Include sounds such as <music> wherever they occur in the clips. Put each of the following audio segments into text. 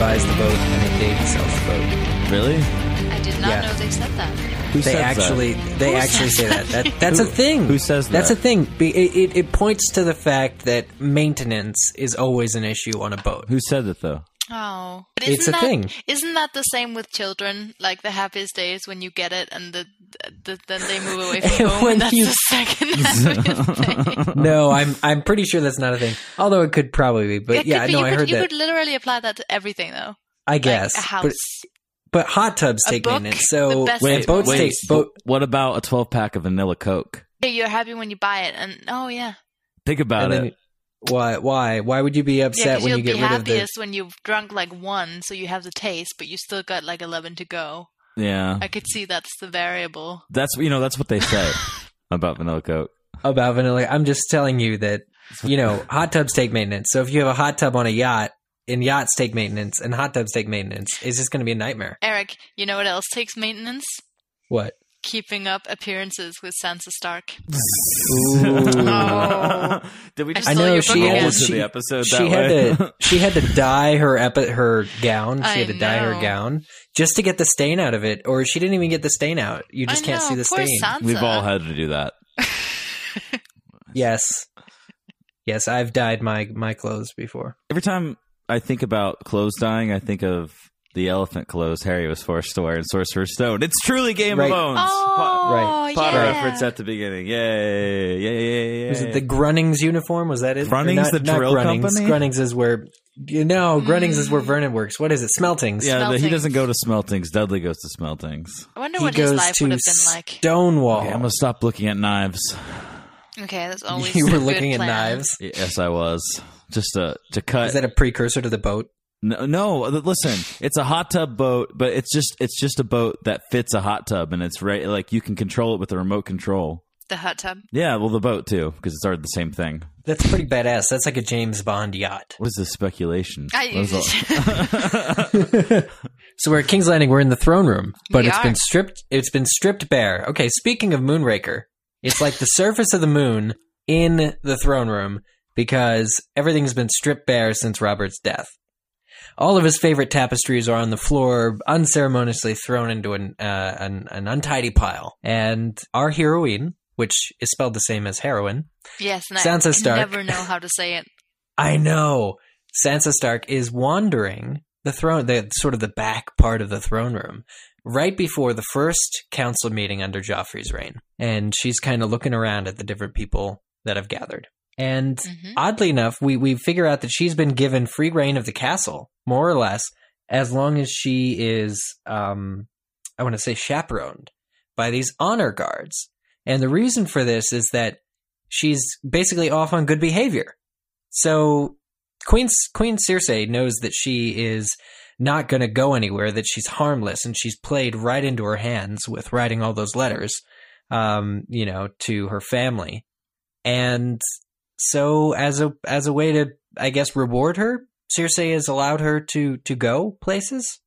buys the boat and a date sells the boat. Really? I did not Yeah. know they said that. Who They says that? actually, they Who actually say that. that <laughs> that's a thing. who says that? That's that? a thing. It, it, it points to the fact that maintenance is always an issue on a boat. Who said it though? Oh, but It's a that, thing. Isn't that the same with children? Like the happiest days when you get it, and the, the then they move away <laughs> from home. When and that's you- the second <laughs> happiest day. No, I'm I'm pretty sure that's not a thing. Although it could probably be. But It yeah, be- no, you I could, heard you that. could literally apply that to everything, though. I guess. like a house. But but hot tubs A take book, maintenance. the So best Wait, boats wait, take boat. What about a 12 pack of vanilla Coke? Yeah, you're happy when you buy it, and oh yeah, Think about And it. then, why why why would you be upset because when you'll you get be rid of the? happiest when you've drunk like one, so you have the taste, but you still got like eleven to go. Yeah. I could see that's the variable. That's you know that's what they say <laughs> about vanilla Coke. about vanilla. I'm just telling you that you know hot tubs take maintenance. So if you have a hot tub on a yacht, and yachts take maintenance, and hot tubs take maintenance, it's just going to be a nightmare. Eric, you know what else takes maintenance? What? Keeping up appearances with Sansa Stark. Ooh. <laughs> Did we just I I know she book had, to she, the episode she had way? to she had to dye her epi- her gown. She I had to dye her gown just to get the stain out of it, or she didn't even get the stain out. You just I can't know, see the poor stain. Sansa. We've all had to do that. <laughs> Yes, yes, I've dyed my my clothes before. Every time I think about clothes dyeing, I think of the elephant clothes Harry was forced to wear in Sorcerer's Stone. It's truly Game Right. of Bones. Oh, Right. Potter yeah. reference at the beginning. Yay! Yay! Yay! Yay! Was it the Grunnings uniform? Was that it? Grunnings, not- the not drill Grunnings. company? Grunnings is where you know. Grunnings is where mm. Vernon works. What is it? Smeltings. yeah, the, he doesn't go to Smeltings. Dudley goes to Smeltings. I wonder he what his life would have been like. Stonewall. Okay, I'm gonna stop looking at knives. Okay, that's <laughs> always you a were good looking at knives. Yes, I was just to to cut. Is that a precursor to the boat? No, no, uh, listen, it's a hot tub boat, but it's just it's just a boat that fits a hot tub, and it's right like you can control it with a remote control. The hot tub. Yeah, well, the boat too, because it's already the same thing. That's pretty badass. That's like a James Bond yacht. What is this speculation? I- <laughs> all- <laughs> So we're at King's Landing. We're in the throne room, but We it's are. been stripped. It's been stripped bare. Okay. Speaking of Moonraker, it's like the surface of the moon in the throne room because everything's been stripped bare since Robert's death. All of his favorite tapestries are on the floor, unceremoniously thrown into an, uh, an an untidy pile. And our heroine, which is spelled the same as heroine, Yes, and Sansa I Stark. never know how to say it. <laughs> I know. Sansa Stark is wandering the throne, the sort of the back part of the throne room, right before the first council meeting under Joffrey's reign, and she's kind of looking around at the different people that have gathered. And Mhm. oddly enough, we we figure out that she's been given free reign of the castle, more or less, as long as she is, um, I want to say, chaperoned by these honor guards. And the reason for this is that she's basically off on good behavior. So Queen Queen Cersei knows that she is not going to go anywhere, that she's harmless, and she's played right into her hands with writing all those letters, um, you know, to her family. And so, as a as a way to, I guess, reward her, Cersei has allowed her to to go places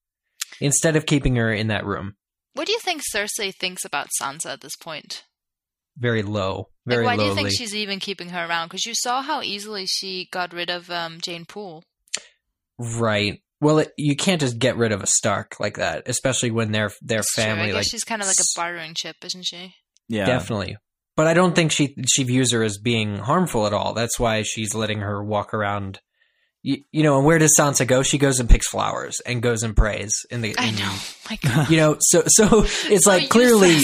instead of keeping her in that room. What do you think Cersei thinks about Sansa at this point? Very low, very like, why lowly. do you think she's even keeping her around? Because you saw how easily she got rid of um, Jeyne Poole. Right. Well, it, you can't just get rid of a Stark like that, especially when their their It's true. I family guess like she's kind of like a bartering chip, isn't she? yeah, definitely. But I don't think she she views her as being harmful at all. That's why she's letting her walk around. You, you know, and where does Sansa go? She goes and picks flowers and goes and prays in the. I know. Oh my God. You know, so so <laughs> it's So like clearly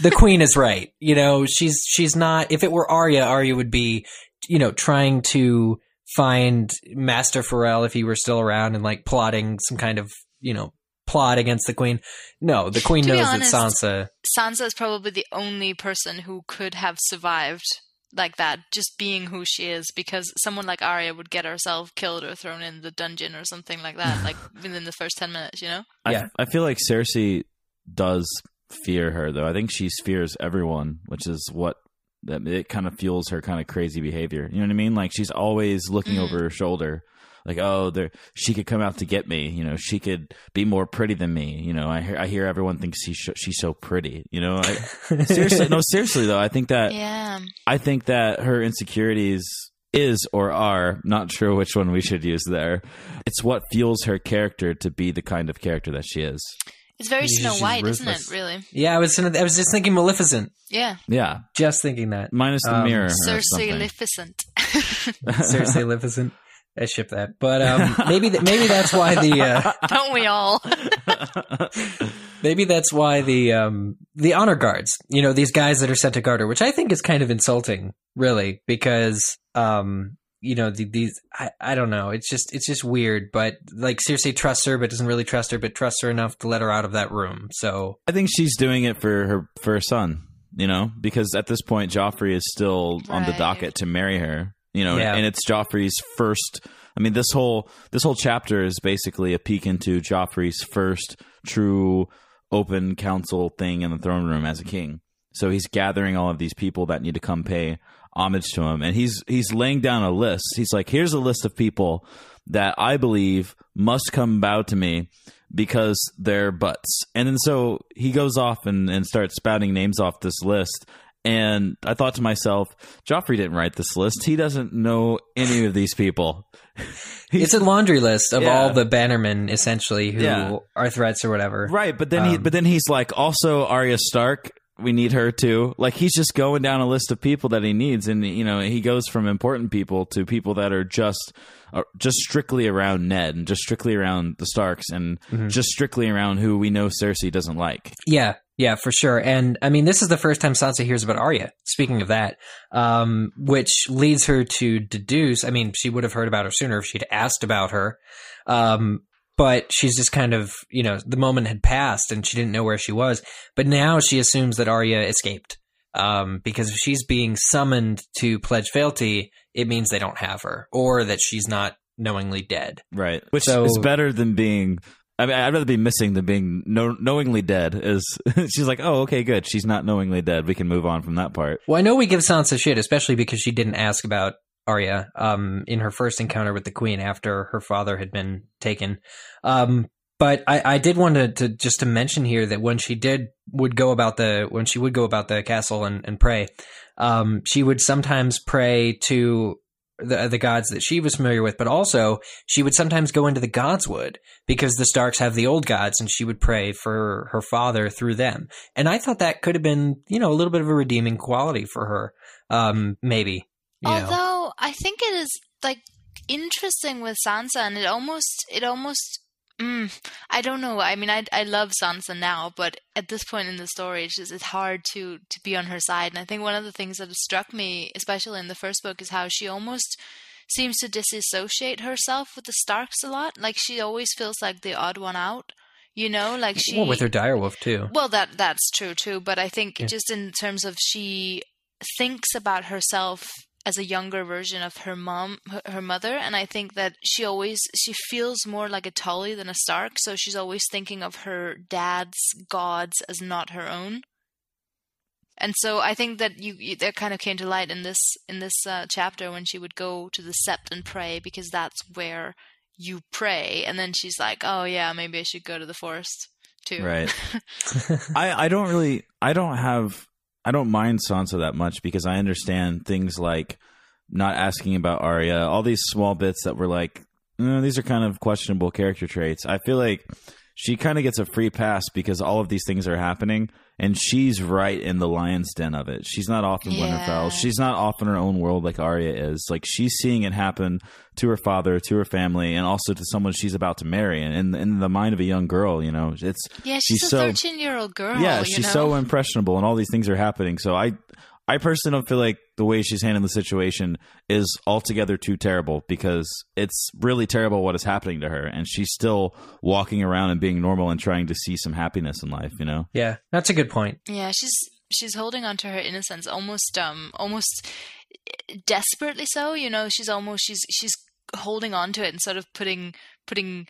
the queen is right. You know, she's she's not. If it were Arya, Arya would be, you know, trying to find Master Forel if he were still around and like plotting some kind of you know plot against the queen. No, the queen To knows honest, that Sansa. Sansa is probably the only person who could have survived like that, just being who she is, because someone like Arya would get herself killed or thrown in the dungeon or something like that, like <sighs> within the first 10 minutes, you know? Yeah. I, I feel like Cersei does fear her though. I think she fears everyone, which is what that it kind of fuels her kind of crazy behavior. You know what I mean? Like she's always looking Mhm. over her shoulder. Like, oh, there she could come out to get me. You know, she could be more pretty than me. You know, I hear I hear everyone thinks she's she's so pretty. You know, I, <laughs> seriously, no, seriously though, I think that Yeah. I think that her insecurities is or are not sure which one we should use there. It's what fuels her character to be the kind of character that she is. It's very She's- Snow White, isn't it? Really? Yeah, I was I was just thinking Maleficent. Yeah. Yeah, Just thinking that. minus the Um, mirror. or Cersei something. Maleficent. <laughs> Cersei Maleficent. I ship that, but um, maybe th- maybe that's why the uh, <laughs> Don't we all? <laughs> maybe that's why the um, the honor guards, you know, these guys that are sent to guard her, which I think is kind of insulting, really, because um, you know, the, these I, I don't know, it's just it's just weird, but like Cersei trusts her, but doesn't really trust her, but trusts her enough to let her out of that room. So I think she's doing it for her for her son. You know, because at this point, Joffrey is still on the docket to marry her. You know, Yeah. and it's Joffrey's first. I mean, this whole this whole chapter is basically a peek into Joffrey's first true open council thing in the throne room as a king. So he's gathering all of these people that need to come pay homage to him, and he's he's laying down a list. He's like, "Here's a list of people that I believe must come bow to me because they're butts." And then so he goes off and, and starts spouting names off this list. And I thought to myself, Joffrey didn't write this list. He doesn't know any of these people. <laughs> it's a laundry list of Yeah. all the bannermen, essentially, who Yeah. are threats or whatever. Right, but then he Um, but then he's like also Arya Stark, we need her too. Like he's just going down a list of people that he needs and you know, he goes from important people to people that are just uh, just strictly around Ned and just strictly around the Starks and Mhm. just strictly around who we know Cersei doesn't like. Yeah, yeah, for sure. And I mean, this is the first time Sansa hears about Arya. Speaking of that, um, which leads her to deduce. I mean, she would have heard about her sooner if she'd asked about her. Um, but she's just kind of, you know, the moment had passed and she didn't know where she was. But now she assumes that Arya escaped. Um, because if she's being summoned to pledge fealty, it means they don't have her, or that she's not knowingly dead. Right. Which So- is better than being I mean, I'd rather be missing than being know, knowingly dead. Is <laughs> she's like, oh, okay, good. She's not knowingly dead. We can move on from that part. Well, I know we give Sansa shit, especially because she didn't ask about Arya um, in her first encounter with the Queen after her father had been taken. Um, but I, I did want to, to just to mention here that when she did would go about the when she would go about the castle and, and pray, um, she would sometimes pray to the the gods that she was familiar with, but also she would sometimes go into the godswood because the Starks have the old gods, and she would pray for her father through them. And I thought that could have been, you know, a little bit of a redeeming quality for her, um, maybe. You know. Although I think it is like interesting with Sansa, and it almost, it almost, mm, I don't know. I mean, I I love Sansa now, but at this point in the story, it's just it's hard to to be on her side. And I think one of the things that struck me, especially in the first book, is how she almost seems to disassociate herself with the Starks a lot. Like she always feels like the odd one out. You know, like she well, with her direwolf too. well, that that's true too, but I think Yeah. just in terms of she thinks about herself as a younger version of her mom, her, her mother, and I think that she always she feels more like a Tully than a Stark, so she's always thinking of her dad's gods as not her own. And so I think that you, you that kind of came to light in this in this uh, chapter when she would go to the sept and pray because that's where you pray, and then she's like, "Oh yeah, maybe I should go to the forest too." Right. <laughs> I, I don't really I don't have I don't mind Sansa that much because I understand things like not asking about Arya, all these small bits that were like, "Eh, these are kind of questionable character traits. I feel like she kind of gets a free pass because all of these things are happening and she's right in the lion's den of it. She's not off in Yeah. Winterfell. She's not off in her own world like Arya is. Like she's seeing it happen to her father, to her family, and also to someone she's about to marry. And in, in the mind of a young girl, you know, it's Yeah, she's, She's a so- thirteen-year-old girl. yeah, she's know? so impressionable, and all these things are happening. So I, I personally don't feel like the way she's handling the situation is altogether too terrible because it's really terrible what is happening to her, and she's still walking around and being normal and trying to see some happiness in life. You know, yeah, that's a good point. Yeah, she's she's holding on to her innocence almost um almost desperately so, you know, she's almost she's she's holding on to it and sort of putting putting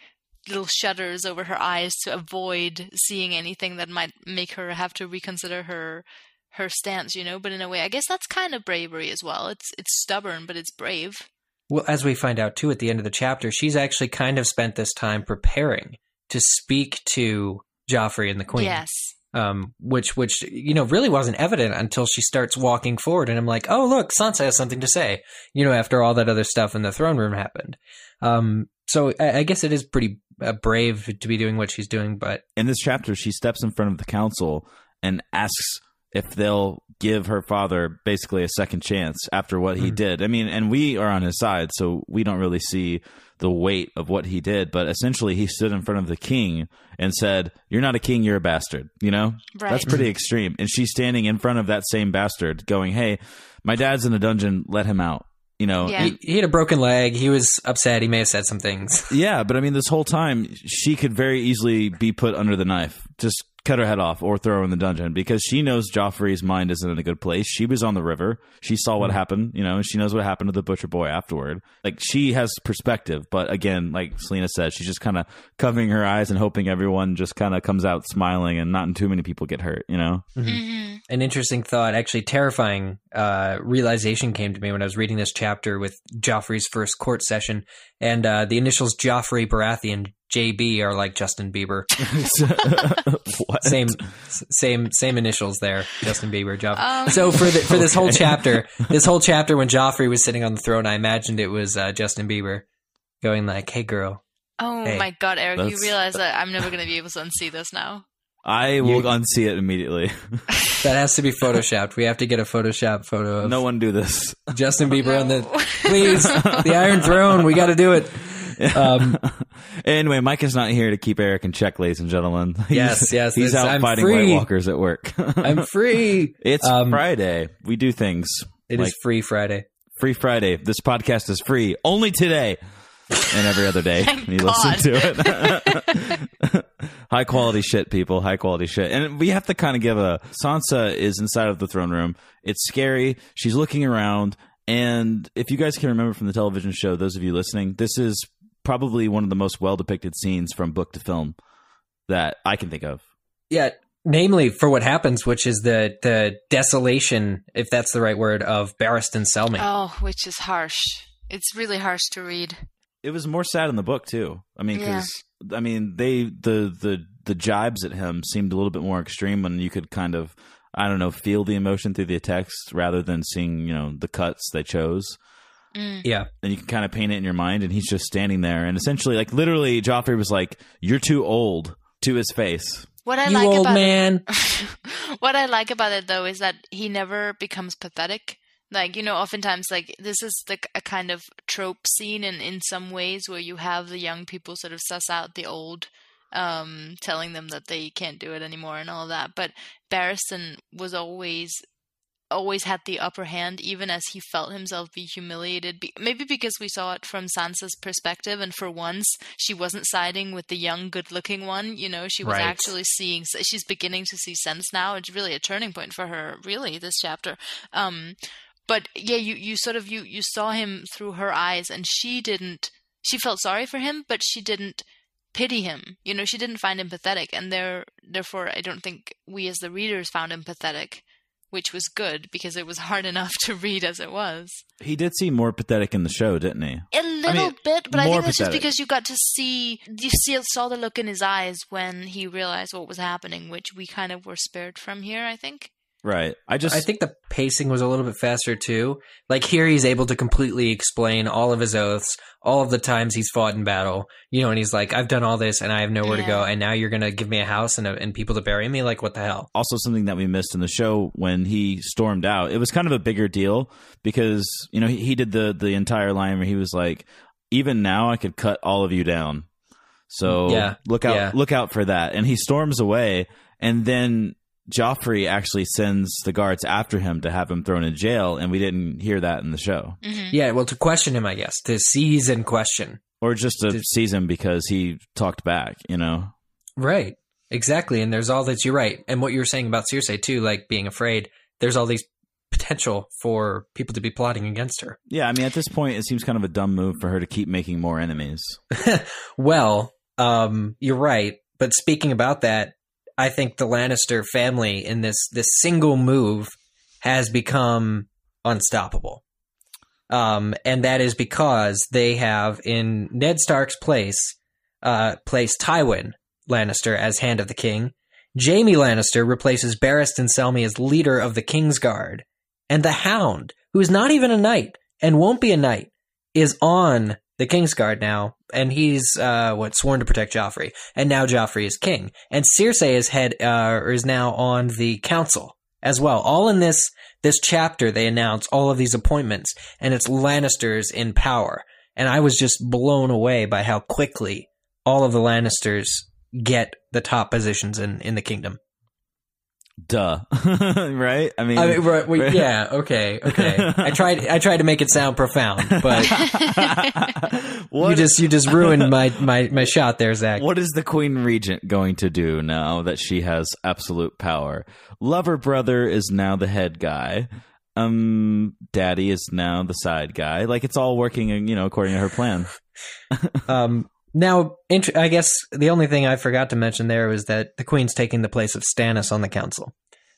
little shutters over her eyes to avoid seeing anything that might make her have to reconsider her her stance, you know, but in a way I guess that's kind of bravery as well. It's it's stubborn, but it's brave. Well, as we find out too at the end of the chapter, she's actually kind of spent this time preparing to speak to Joffrey and the Queen. Yes. Um, which, which, you know, really wasn't evident until she starts walking forward. And I'm like, oh, look, Sansa has something to say, you know, after all that other stuff in the throne room happened. Um, so I, I guess it is pretty uh, brave to be doing what she's doing, but In this chapter, she steps in front of the council and asks if they'll give her father basically a second chance after what he Mhm. did. I mean, and we are on his side, so we don't really see the weight of what he did. But essentially, he stood in front of the king and said, "You're not a king. You're a bastard." You know, Right. that's pretty extreme. And she's standing in front of that same bastard, going, "Hey, my dad's in a dungeon. Let him out." You know, Yeah. he, he had a broken leg. He was upset. He may have said some things. Yeah, but I mean, this whole time she could very easily be put under the knife. Just cut her head off or throw her in the dungeon because she knows Joffrey's mind isn't in a good place. She was on the river. She saw what happened, you know, and she knows what happened to the butcher boy afterward. Like she has perspective, but again, like Selena said, she's just kind of covering her eyes and hoping everyone just kind of comes out smiling and not too many people get hurt, you know? hmm An interesting thought, actually terrifying uh, realization came to me when I was reading this chapter with Joffrey's first court session, and uh, the initials Joffrey Baratheon JB are like Justin Bieber. <laughs> what? Same, same, same initials there. Justin Bieber, Joffrey. Um, so for the, for this whole chapter, <laughs> this whole chapter when Joffrey was sitting on the throne, I imagined it was uh, Justin Bieber going like, "Hey, girl." Oh Hey, my god, Eric, you realize that I'm never going to be able to unsee this now. I will You- unsee it immediately. <laughs> That has to be photoshopped. We have to get a Photoshop photo of no one do this. Justin Bieber on the <laughs> please the Iron Throne. We got to do it. Um, <laughs> anyway, Mike is not here to keep Eric in check, ladies and gentlemen. <laughs> Yes, He's- yes, He's it's- out I'm fighting free. White Walkers at work. I'm free. it's Um, Friday. We do things. It is like free Friday. free Friday. This podcast is free only today and every other day. <laughs> You God. listen to it. <laughs> High quality shit, people. High quality shit. And we have to kind of give a Sansa is inside of the throne room. It's scary. She's looking around. And if you guys can remember from the television show, those of you listening, this is probably one of the most well depicted scenes from book to film that I can think of. Yeah, namely for what happens, which is the the desolation, if that's the right word, of Barristan Selmy. Oh, which is harsh. It's really harsh to read. It was more sad in the book too. I mean, Yeah. because I mean, they the the the jibes at him seemed a little bit more extreme when you could kind of I don't know feel the emotion through the text rather than seeing you know the cuts they chose. Mm. yeah, And you can kind of paint it in your mind, and he's just standing there, and essentially, like literally, Joffrey was like, "You're too old." To his face. What I you like old about man. it, <laughs> what I like about it though is that he never becomes pathetic. Like you know, oftentimes like this is the a kind of trope scene in in some ways where you have the young people sort of suss out the old, um, telling them that they can't do it anymore and all that. But Barristan was always always had the upper hand, even as he felt himself be humiliated. Maybe because we saw it from Sansa's perspective, and for once she wasn't siding with the young, good-looking one. You know, she was Right. actually seeing. She's beginning to see sense now. It's really a turning point for her. Really, this chapter. Um, but yeah, you you sort of you you saw him through her eyes, and she didn't. She felt sorry for him, but she didn't pity him. You know, she didn't find him pathetic, and there therefore I don't think we as the readers found him pathetic which was good because it was <laughs> hard enough to read as it was. He did seem more pathetic in the show, didn't he? A little mean, bit, but I think that's pathetic. just because you got to see you see, saw the look in his eyes when he realized what was happening, which we kind of were spared from here. I think. Right. I just I think the pacing was a little bit faster too. Like here, he's able to completely explain all of his oaths, all of the times he's fought in battle. You know, and he's like, "I've done all this, and I have nowhere to go, and now you're gonna give me a house and a, and people to bury me? Like, what the hell?" also something that we missed in the show when he stormed out. It was kind of a bigger deal because you know he, he did the the entire line where he was like, "Even now, I could cut all of you down." So Yeah, look out, yeah. look out for that. And he storms away, and then Joffrey actually sends the guards after him to have him thrown in jail, and we didn't hear that in the show, hmm Yeah, well, to question him, I guess, to seize and question. or just to Did- seize him because he talked back. You know, Right. Exactly. And there's all that you're right. And what you were saying about Cersei too, like being afraid, there's all these potential for people to be plotting against her. yeah. I mean, at this point, it seems kind of a dumb move for her to keep making more enemies. <laughs> well, um, you're right. But speaking about that, I think the Lannister family in this this single move has become unstoppable. Um, and that is because they have in Ned Stark's place uh placed Tywin Lannister as Hand of the King, Jaime Lannister replaces Barristan Selmy as leader of the Kingsguard. And the Hound, who is not even a knight and won't be a knight, is on the Kingsguard now, and he's uh, what sworn to protect Joffrey. And now Joffrey is king, and Cersei is head uh, is now on the council as well. All in this this chapter, they announce all of these appointments, and it's Lannisters in power. And I was just blown away by how quickly all of the Lannisters get the top positions in in the kingdom. Duh. <laughs> right? I mean, I mean right, we, yeah, okay, okay. I tried I tried to make it sound profound, but <laughs> what, you just you just ruined my, my, my shot there, Zach. what is the Queen Regent going to do now that she has absolute power? Lover brother is now the head guy. Um, daddy is now the side guy. Like it's all working, you know, according to her plan. <laughs> Um, now, int- I guess the only thing I forgot to mention there was that the Queen's taking the place of Stannis on the council.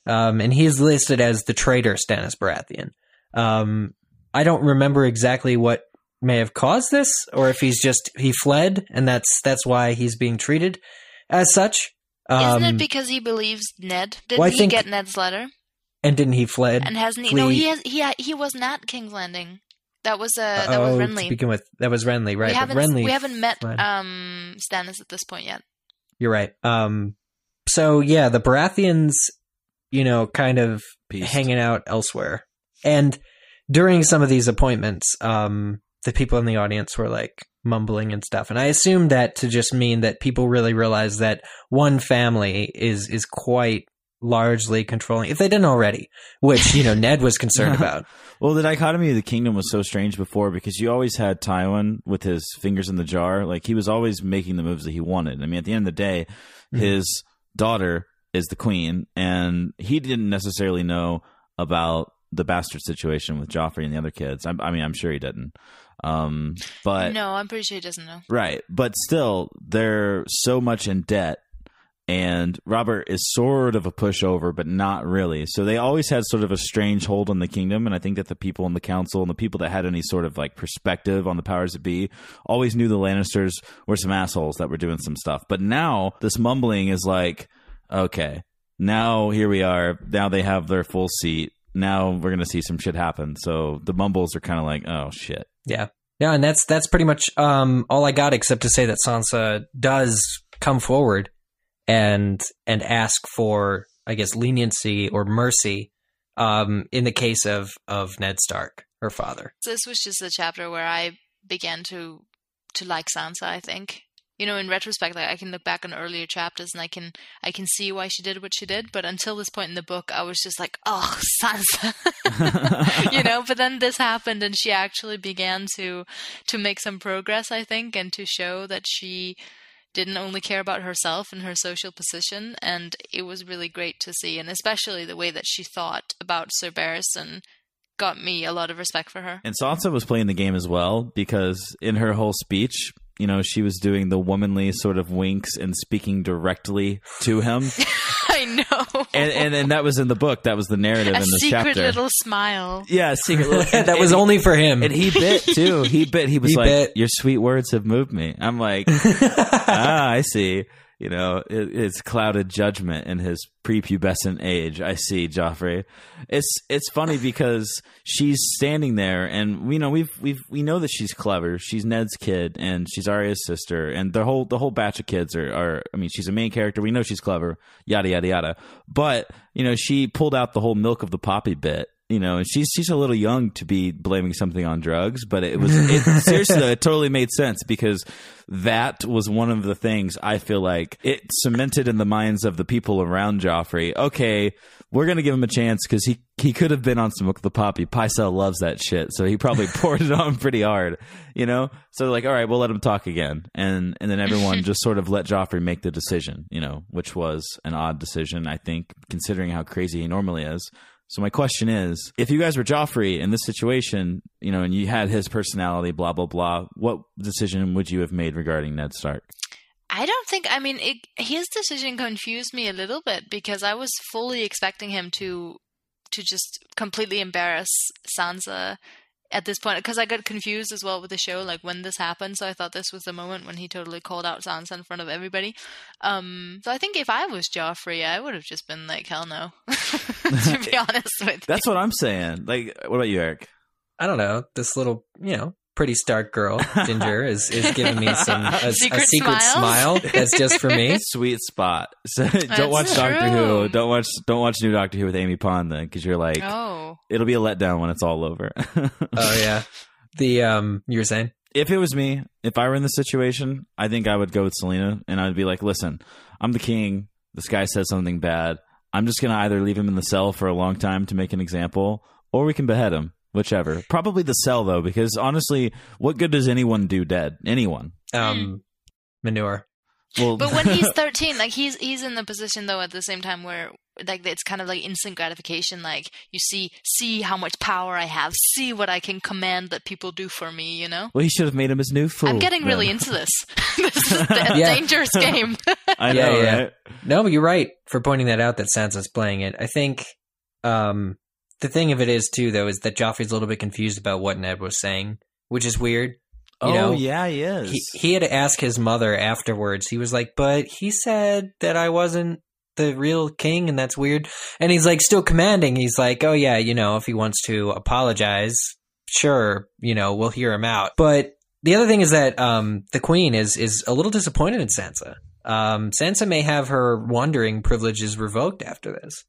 Um, and he's listed as the traitor Stannis Baratheon. Um, I don't remember exactly what may have caused this, or if he's just he fled, and that's that's why he's being treated as such. Um, Isn't it because he believes Ned? Didn't well, he think- get Ned's letter? and didn't he fled? And hasn't he? flee- No, he has. He he was not King's Landing. That was uh, that oh, was Renly. speaking with that was Renly, right? we haven't Renly we haven't met fled. um Stannis at this point yet. You're right. Um, so yeah, the Baratheons, you know, kind of Peace. hanging out elsewhere. And during some of these appointments, um, the people in the audience were like mumbling and stuff. And I assumed that to just mean that people really realize that one family is is quite largely controlling, if they didn't already, which you know Ned was concerned <laughs> about. Well, the dichotomy of the kingdom was so strange before because you always had Tywin with his fingers in the jar. Like he was always making the moves that he wanted. I mean, at the end of the day, his daughter is the queen, and he didn't necessarily know about the bastard situation with Joffrey and the other kids. I, I mean, I'm sure he didn't. Um, but no, I'm pretty sure he doesn't know. Right. But still, they're so much in debt. And Robert is sort of a pushover, but not really. So they always had sort of a strange hold on the kingdom. And I think that the people in the council and the people that had any sort of like perspective on the powers that be always knew the Lannisters were some assholes that were doing some stuff. But now this mumbling is like, okay, now here we are. Now they have their full seat. Now we're to see some shit happen. So the mumbles are kind of like, oh shit. Yeah. Yeah, and that's that's pretty much um, all I got, except to say that Sansa does come forward and and ask for, I guess, leniency or mercy um, in the case of of Ned Stark, her father. This was just a chapter where I began to to like Sansa. I think you know, in retrospect, like I can look back on earlier chapters and I can I can see why she did what she did. But until this point in the book, I was just like, oh, <laughs> Sansa, <laughs> you know. But then this happened, and she actually began to to make some progress. I think, and to show that she didn't only care about herself and her social position, and it was really great to see, and especially the way that she thought about Sir Barristan got me a lot of respect for her. And Sansa was playing the game as well because in her whole speech, you know, she was doing the womanly sort of winks and speaking directly to him. <laughs> I know. and, and and that was in the book. That was the narrative a in the secret chapter. little smile. yeah, a secret little. <laughs> and- that was and he- only for him. And he bit <laughs> too. He bit. He was He like, bit. "Your sweet words have moved me." I'm like, "Ah, I see." You know, it, it's clouded judgment in his prepubescent age. I see, Joffrey. It's it's funny because she's standing there, and we know we've we've we know that she's clever. She's Ned's kid, and she's Arya's sister, and the whole the whole batch of kids are are. I mean, she's a main character. We know she's clever. Yada yada yada. But you know, she pulled out the whole milk of the poppy bit you know, she's she's a little young to be blaming something on drugs, but it was it, <laughs> seriously though, it totally made sense because that was one of the things I feel like it cemented in the minds of the people around Joffrey. Okay, we're gonna give him a chance because he he could have been on Smoke the Poppy. Pycelle loves that shit, so he probably <laughs> poured it on pretty hard, you know. So like, all right, we'll let him talk again, and and then everyone <laughs> just sort of let Joffrey make the decision, you know, which was an odd decision, I think, considering how crazy he normally is. So my question is, if you guys were Joffrey in this situation, you know, and you had his personality, blah blah blah, what decision would you have made regarding Ned Stark? I don't think. I mean, it, his decision confused me a little bit because I was fully expecting him to to just completely embarrass Sansa at this point because I got confused as well with the show, like when this happened. So I thought this was the moment when he totally called out Sansa in front of everybody. Um, so I think if I was Joffrey, I would have just been like, hell no. <laughs> to be <laughs> honest with That's what I'm saying. Like, what about you, Eric? I don't know. This little, you know, pretty stark girl, Ginger, is, is giving me some <laughs> a, Secret a secret smile? smile that's just for me. <laughs> Sweet spot. So <laughs> don't That's watch Doctor Who. Don't watch. Don't watch new Doctor Who with Amy Pond then, because you're like. Oh, it'll be a letdown when it's all over. Oh yeah, the um, you were saying? if it was me, if I were in this situation, I think I would go with Selena and I'd be like, listen, I'm the king. This guy said something bad. I'm just going to either leave him in the cell for a long time to make an example, or we can behead him, whichever. Probably the cell, though, because honestly, what good does anyone do dead? Anyone. Um, manure. Well, but when he's <laughs> 13 like he's he's in the position though at the same time where like it's kind of like instant gratification like you see see how much power i have see what i can command that people do for me you know well, he should have made him his new fool. i'm getting really then. into this <laughs> <laughs> this is a Yeah. dangerous game I know, yeah. right? No, but you're right for pointing that out that Sansa's playing it. I think um, the thing of it is too, though, is that Joffrey's a little bit confused about what Ned was saying, which is weird. You oh, know, yeah, he is. He he had to ask his mother afterwards. He was like, "But he said that I wasn't the real king, and that's weird." And he's like, still commanding. He's like, "Oh yeah, you know, if he wants to apologize, sure, you know, we'll hear him out." But the other thing is that um, the queen is is a little disappointed in Sansa. Um, Sansa may have her wandering privileges revoked after this.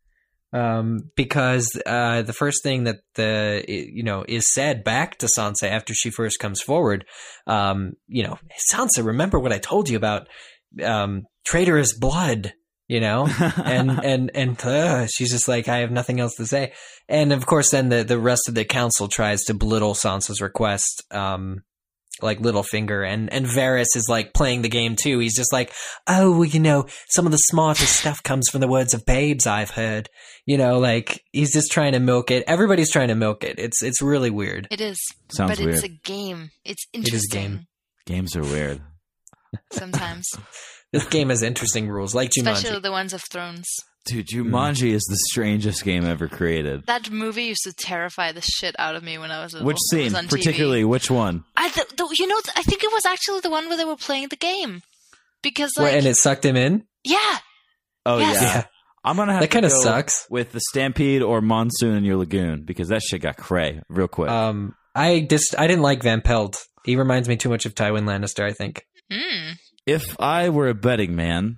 Um, because uh, the first thing that the you know is said back to Sansa after she first comes forward, um, you know, Sansa, remember what I told you about um, traitorous blood, you know, <laughs> and and and uh, she's just like, I have nothing else to say, and of course, then the the rest of the council tries to belittle Sansa's request, um, like Littlefinger, and and Varys is like playing the game too. He's just like, oh, well, you know, some of the smartest stuff comes from the words of babes I've heard, you know, like he's just trying to milk it. Everybody's trying to milk it. It's it's really weird. it is Sounds but weird. it's a game it's is a game. Games are weird. sometimes <laughs> This game has interesting rules, like Jumanji. especially the ones of thrones Dude, Jumanji is the strangest game ever created. that movie used to terrify the shit out of me when i was little. Which It was scene, on TV. particularly? Which one? I th- th- you know, I think it was actually the one where they were playing the game. Because like, Wait, and it sucked him in. yeah, Oh Yes. yeah. I'm gonna have That kinda go sucks. with the Stampede or Monsoon in your lagoon because that shit got cray real quick. Um, I just I didn't like Van Pelt. He reminds me too much of Tywin Lannister. I think. mm. if I were a betting man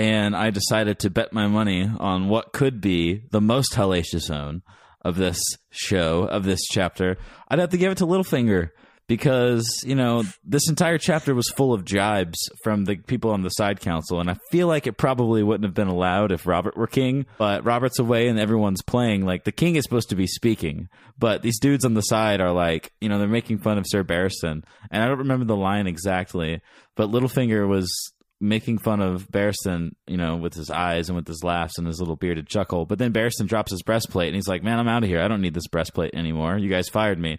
and I decided to bet my money on what could be the most hellacious zone of this show, of this chapter, I'd have to give it to Littlefinger because, you know, this entire chapter was full of jibes from the people on the side council. And I feel like it probably wouldn't have been allowed if Robert were king, but Robert's away and everyone's playing. Like, the king is supposed to be speaking, but these dudes on the side are like, you know, they're making fun of Sir Barristan. And I don't remember the line exactly, but Littlefinger was making fun of Barristan, you know, with his eyes and with his laughs and his little bearded chuckle. But then Barristan drops his breastplate and he's like, "Man, I'm out of here. I don't need this breastplate anymore. You guys fired me."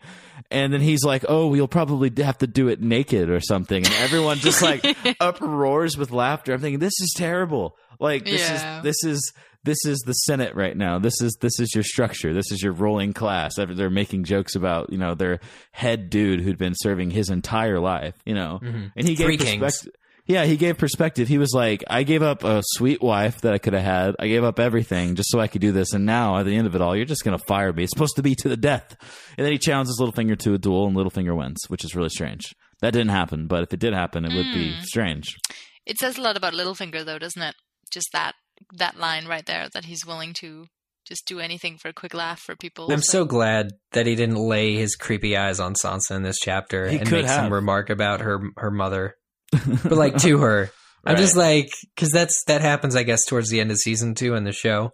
And then he's like, "Oh, you'll probably have to do it naked or something." And everyone just <laughs> like uproars with laughter. I'm thinking, "This is terrible. Like this Yeah. is this is this is the Senate right now. This is this is your structure. This is your ruling class. They're- They're making jokes about you know their head dude who'd been serving his entire life. You know, mm-hmm. and he Three gave kings. perspective. Yeah, he gave perspective. He was like, I gave up a sweet wife that I could have had. I gave up everything just so I could do this. And now, at the end of it all, you're just going to fire me. It's supposed to be to the death. And then he challenges Littlefinger to a duel, and Littlefinger wins, which is really strange. That didn't happen, but if it did happen, it would be hmm. strange. it says a lot about Littlefinger, though, doesn't it? Just that that line right there that he's willing to just do anything for a quick laugh for people. I'm so glad that he didn't lay his creepy eyes on Sansa in this chapter He and could make some remark about her her mother, but like to her. I'm just like because that's that happens, I guess, towards the end of season two in the show.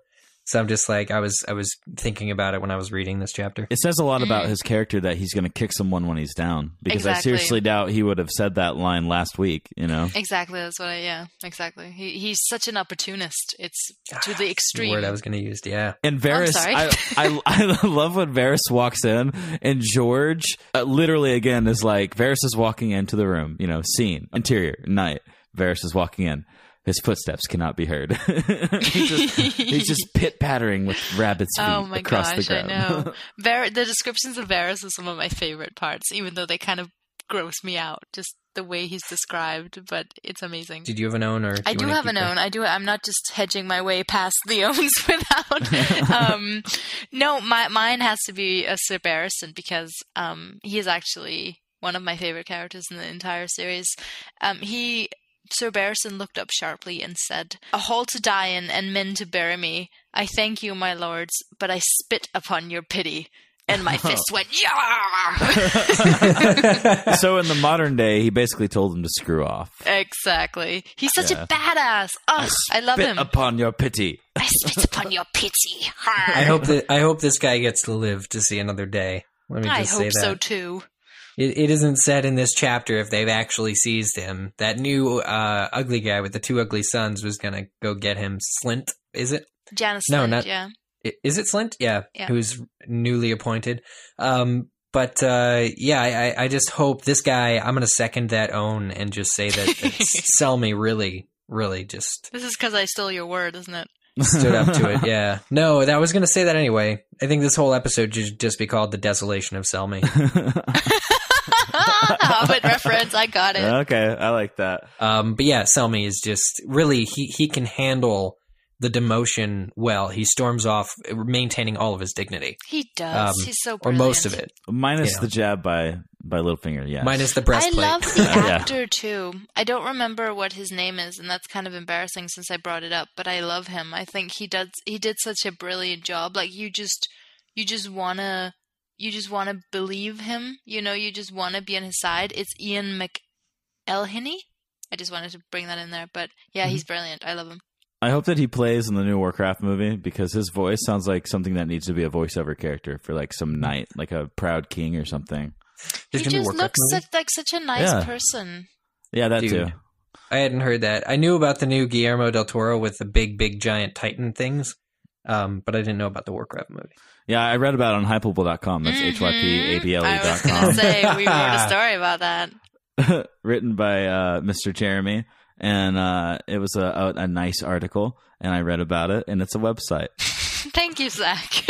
So I'm just like I was I was thinking about it when I was reading this chapter. It says a lot about Mm. his character that he's going to kick someone when he's down. Because I seriously doubt he would have said that line last week, you know? Exactly, that's what I. Yeah, exactly. He he's such an opportunist. It's to the The extreme. word I was going to use, yeah. And Varys, sorry. I, I, <laughs> I love when Varys walks in, and George uh, literally again is like Varys is walking into the room, you know, scene, interior, night. Varys is walking in. His footsteps cannot be heard. <laughs> he just, he's just pit pattering with rabbit's feet Oh my across gosh, the I know. <laughs> Var- the descriptions of Varys are some of my favorite parts, even though they kind of gross me out. Just the way he's described, but it's amazing. Did you have an own or? I do have an going? own. I do. I'm not just hedging my way past the <laughs> owns without. um, no, my mine has to be a Sir Barristan because um, he is actually one of my favorite characters in the entire series. Um, he Sir Barristan looked up sharply and said, "A hall to die in, and men to bury me. I thank you, my lords, but I spit upon your pity." And my <laughs> fist went, yeah! <laughs> so in the modern day, he basically told him to screw off. exactly. He's such Yeah. a badass. Oh, I, love him. upon your pity. I spit upon your pity. <laughs> I hope that I hope this guy gets to live to see another day. Let me I just say hope that. so too. It, it isn't said in this chapter if they've actually seized him. That new uh, ugly guy with the two ugly sons was gonna go get him. Slynt, is it? Janos No, Lind, not- yeah. Is it Slynt? Yeah, Yeah. who's newly appointed. Um, but uh, yeah, I, I- I just hope this guy. I'm gonna second that own and just say that, that <laughs> Selmy really, really just This is because I stole your word, isn't it? stood up to it. <laughs> Yeah, no, that I was gonna say that anyway. I think this whole episode should just be called "The Desolation of Selmy." <laughs> <laughs> Hobbit reference, I got it. okay, I like that. Um, but yeah, Selmy is just really he he can handle the demotion well. He storms off, maintaining all of his dignity, He does. Um, He's so or most of it, Minus Yeah. the jab by by Littlefinger. Yeah, minus the breastplate. I breastplate. love <laughs> the Yeah. actor too. I don't remember what his name is, and that's kind of embarrassing since I brought it up. But I love him. I think he does. He did such a brilliant job. Like you just, you just wanna, you just wanna believe him. You know, you just wanna be on his side. It's Ian McElhinney. I just wanted to bring that in there. But yeah, Mm-hmm. he's brilliant. I love him. I hope that he plays in the new Warcraft movie because his voice sounds like something that needs to be a voiceover character for like some knight, like a proud king or something. There's he gonna be a just looks such, like such a nice Yeah. person. Yeah, that Dude. too. I hadn't heard that. I knew about the new Guillermo del Toro with the big, big, giant Titan things, um, but I didn't know about the Warcraft movie. Yeah, I read about it on hypable.com. That's Mhm. H-Y-P-A-B-L-E I E dot was gonna <laughs> say we wrote a story about that. <laughs> Written by uh, Mr. Jeremy. And uh, it was a, a, a nice article, and I read about it, and it's a website. <laughs> Thank you, Zach.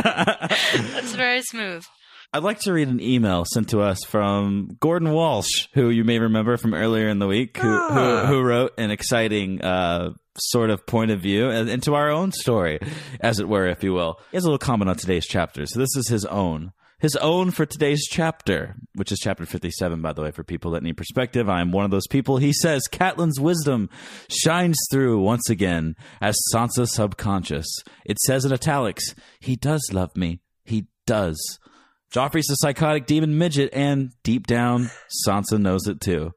That's very smooth. I'd like to read an email sent to us from Gordon Walsh, who you may remember from earlier in the week, who who, Ah. who wrote an exciting uh, sort of point of view and- into our own story, as it were, if you will. He has a little comment on today's chapter, so this is his own. His own for today's chapter, which is chapter 57, by the way, for people that need perspective. I am one of those people. He says, Catelyn's wisdom shines through once again as Sansa subconscious. It says in italics, he does love me. He does. Joffrey's a psychotic demon midget, and deep down, Sansa knows it too.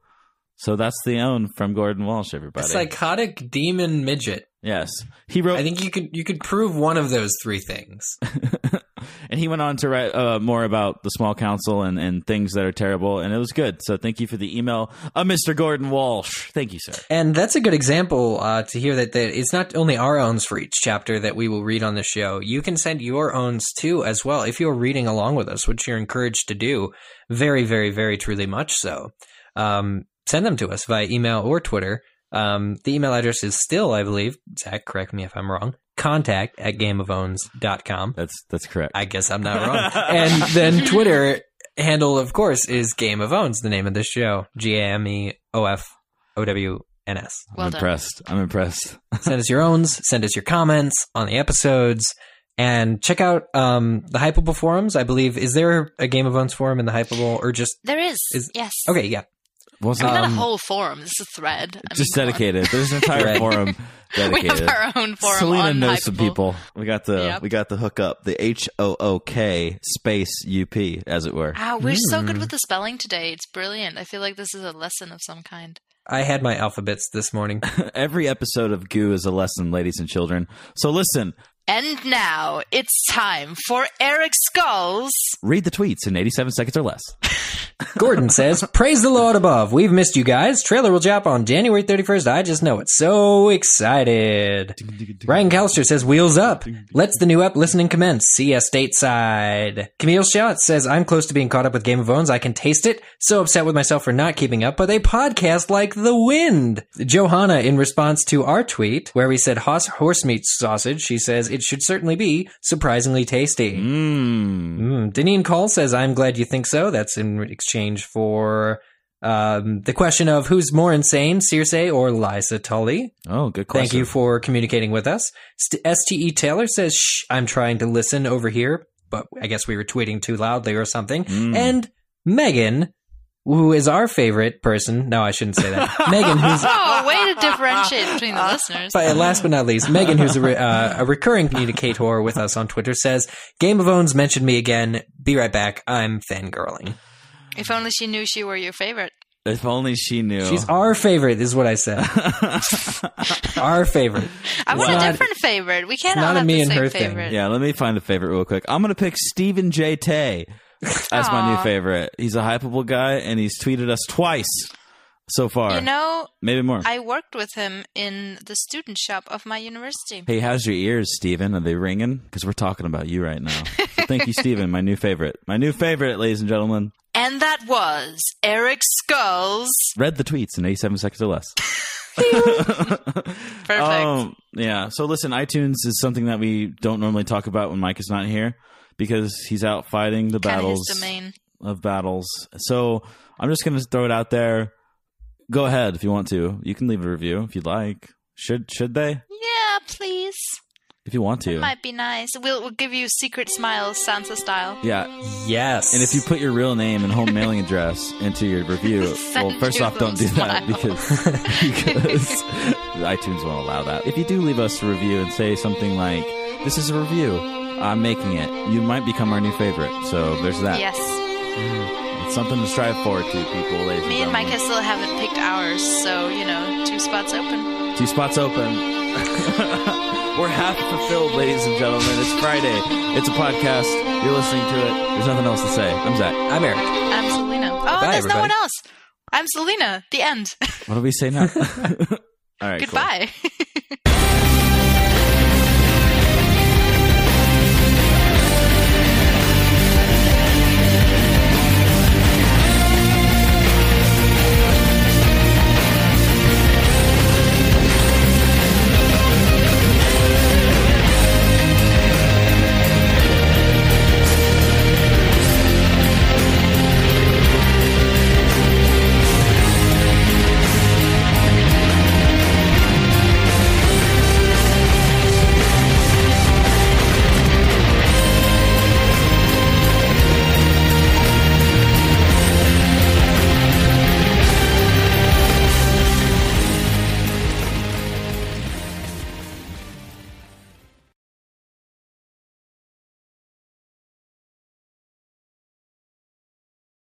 So that's the own from Gordon Walsh, A everybody. psychotic demon midget. yes, he wrote, I think you could you could prove one of those three things. <laughs> and he went on to write uh, more about the small council and, and things that are terrible, and it was good. So thank you for the email, uh, Mr. Gordon Walsh. Thank you, sir. And that's a good example uh, to hear that, that it's not only our owns for each chapter that we will read on the show. You can send your owns too as well if you're reading along with us, which you're encouraged to do. Very, very, very truly much so. Um, send them to us via email or Twitter. Um, the email address is still, I believe, Zach, correct me if I'm wrong, contact at gameofowns.com. That's that's correct. I guess I'm not wrong. <laughs> and then Twitter handle, of course, is Game of Owns, the name of this show. G A M E O F O W N S. Well I'm done. impressed. I'm impressed. <laughs> Send us your owns, send us your comments on the episodes, and check out um, the Hypable forums. I believe, is there a Game of Owns forum in the Hypable or just. There is. Is- yes. Okay, yeah. Wasn't not Um, a whole forum. This is a thread. I just mean, dedicated. There's an entire Right. forum <laughs> We dedicated. have our own forum Selena on knows some people. We got the Yep. we got the hook up, the H O O K space U P, as it were. Wow, we're so Hmm. good with the spelling today. It's brilliant. I feel like this is a lesson of some kind. I had my alphabets this morning. <laughs> Every episode of Goo is a lesson, ladies and children. So listen, And now it's time for Eric Skulls. Read the tweets in 87 seconds or less. <laughs> Gordon says, Praise the Lord above. We've missed you guys. Trailer will drop on January 31st. I just know it. So excited. Ryan Callister says, Wheels up. Let's the new up listening commence. See us stateside. Camille Schott says, I'm close to being caught up with Game of Thrones. I can taste it. So upset with myself for not keeping up, but they podcast like the wind. Johanna, in response to our tweet, where we said horse, horse meat sausage, she says, it should certainly be surprisingly tasty. Mm. Deneen Call says, I'm glad you think so. That's in exchange for um, the question of who's more insane, Cersei or Lysa Tully. Oh, good question. Thank you for communicating with us. St- STE Taylor says, Shh, I'm trying to listen over here, but I guess we were tweeting too loudly or something. Mm. And Megan, who is our favorite person. No, I shouldn't say that. <laughs> Megan, who's <laughs> Oh, way to differentiate between the <laughs> listeners. but last but not least, Megan, who's a, re- uh, a recurring communicator with us on Twitter, says, Game of Owns mentioned me again. Be right back. I'm fangirling. If only she knew she were your favorite. If only she knew. She's our favorite, is what I said. our favorite. I want It's a different favorite. We can't not all a have me the and same her thing. favorite. yeah, let me find a favorite real quick. I'm going to pick Stephen J. Tay <laughs> as my new favorite. He's a hypeable guy, and he's tweeted us twice so far. You know, Maybe more. I worked with him in the student shop of my university. Hey, how's your ears, Steven? Are they ringing? Because we're talking about you right now. So thank you, Steven, my new favorite. My new favorite, ladies and gentlemen. And that was Eric Skulls. Read the tweets in 87 seconds or less. Perfect. <laughs> Um, yeah. So listen, iTunes is something that we don't normally talk about when Mike is not here because he's out fighting the kind of battles of battles. So I'm just going to throw it out there. Go ahead if you want to. You can leave a review if you'd like. Should should they? Yeah, please. If you want to. It might be nice. We'll, we'll give you secret smiles, Sansa style. yeah. Yes. And if you put your real name and home mailing address into your review, <laughs> well, first off, don't do little that smile. because <laughs> because <laughs> iTunes won't allow that. If you do leave us a review and say something like, "This is a review," I'm making it. You might become our new favorite. So there's that. Yes. It's something to strive for, to, people. Ladies Me and gentlemen. Micah still haven't picked ours, so, you know, two spots open. Two spots open. <laughs> We're half fulfilled, ladies and gentlemen. It's Friday. It's a podcast. You're listening to it. There's nothing else to say. I'm Zach. I'm Eric. I'm Selena. Oh, Bye, there's no one else. I'm Selena. The end. What do we say now? <laughs> <laughs> All right. cool. Goodbye.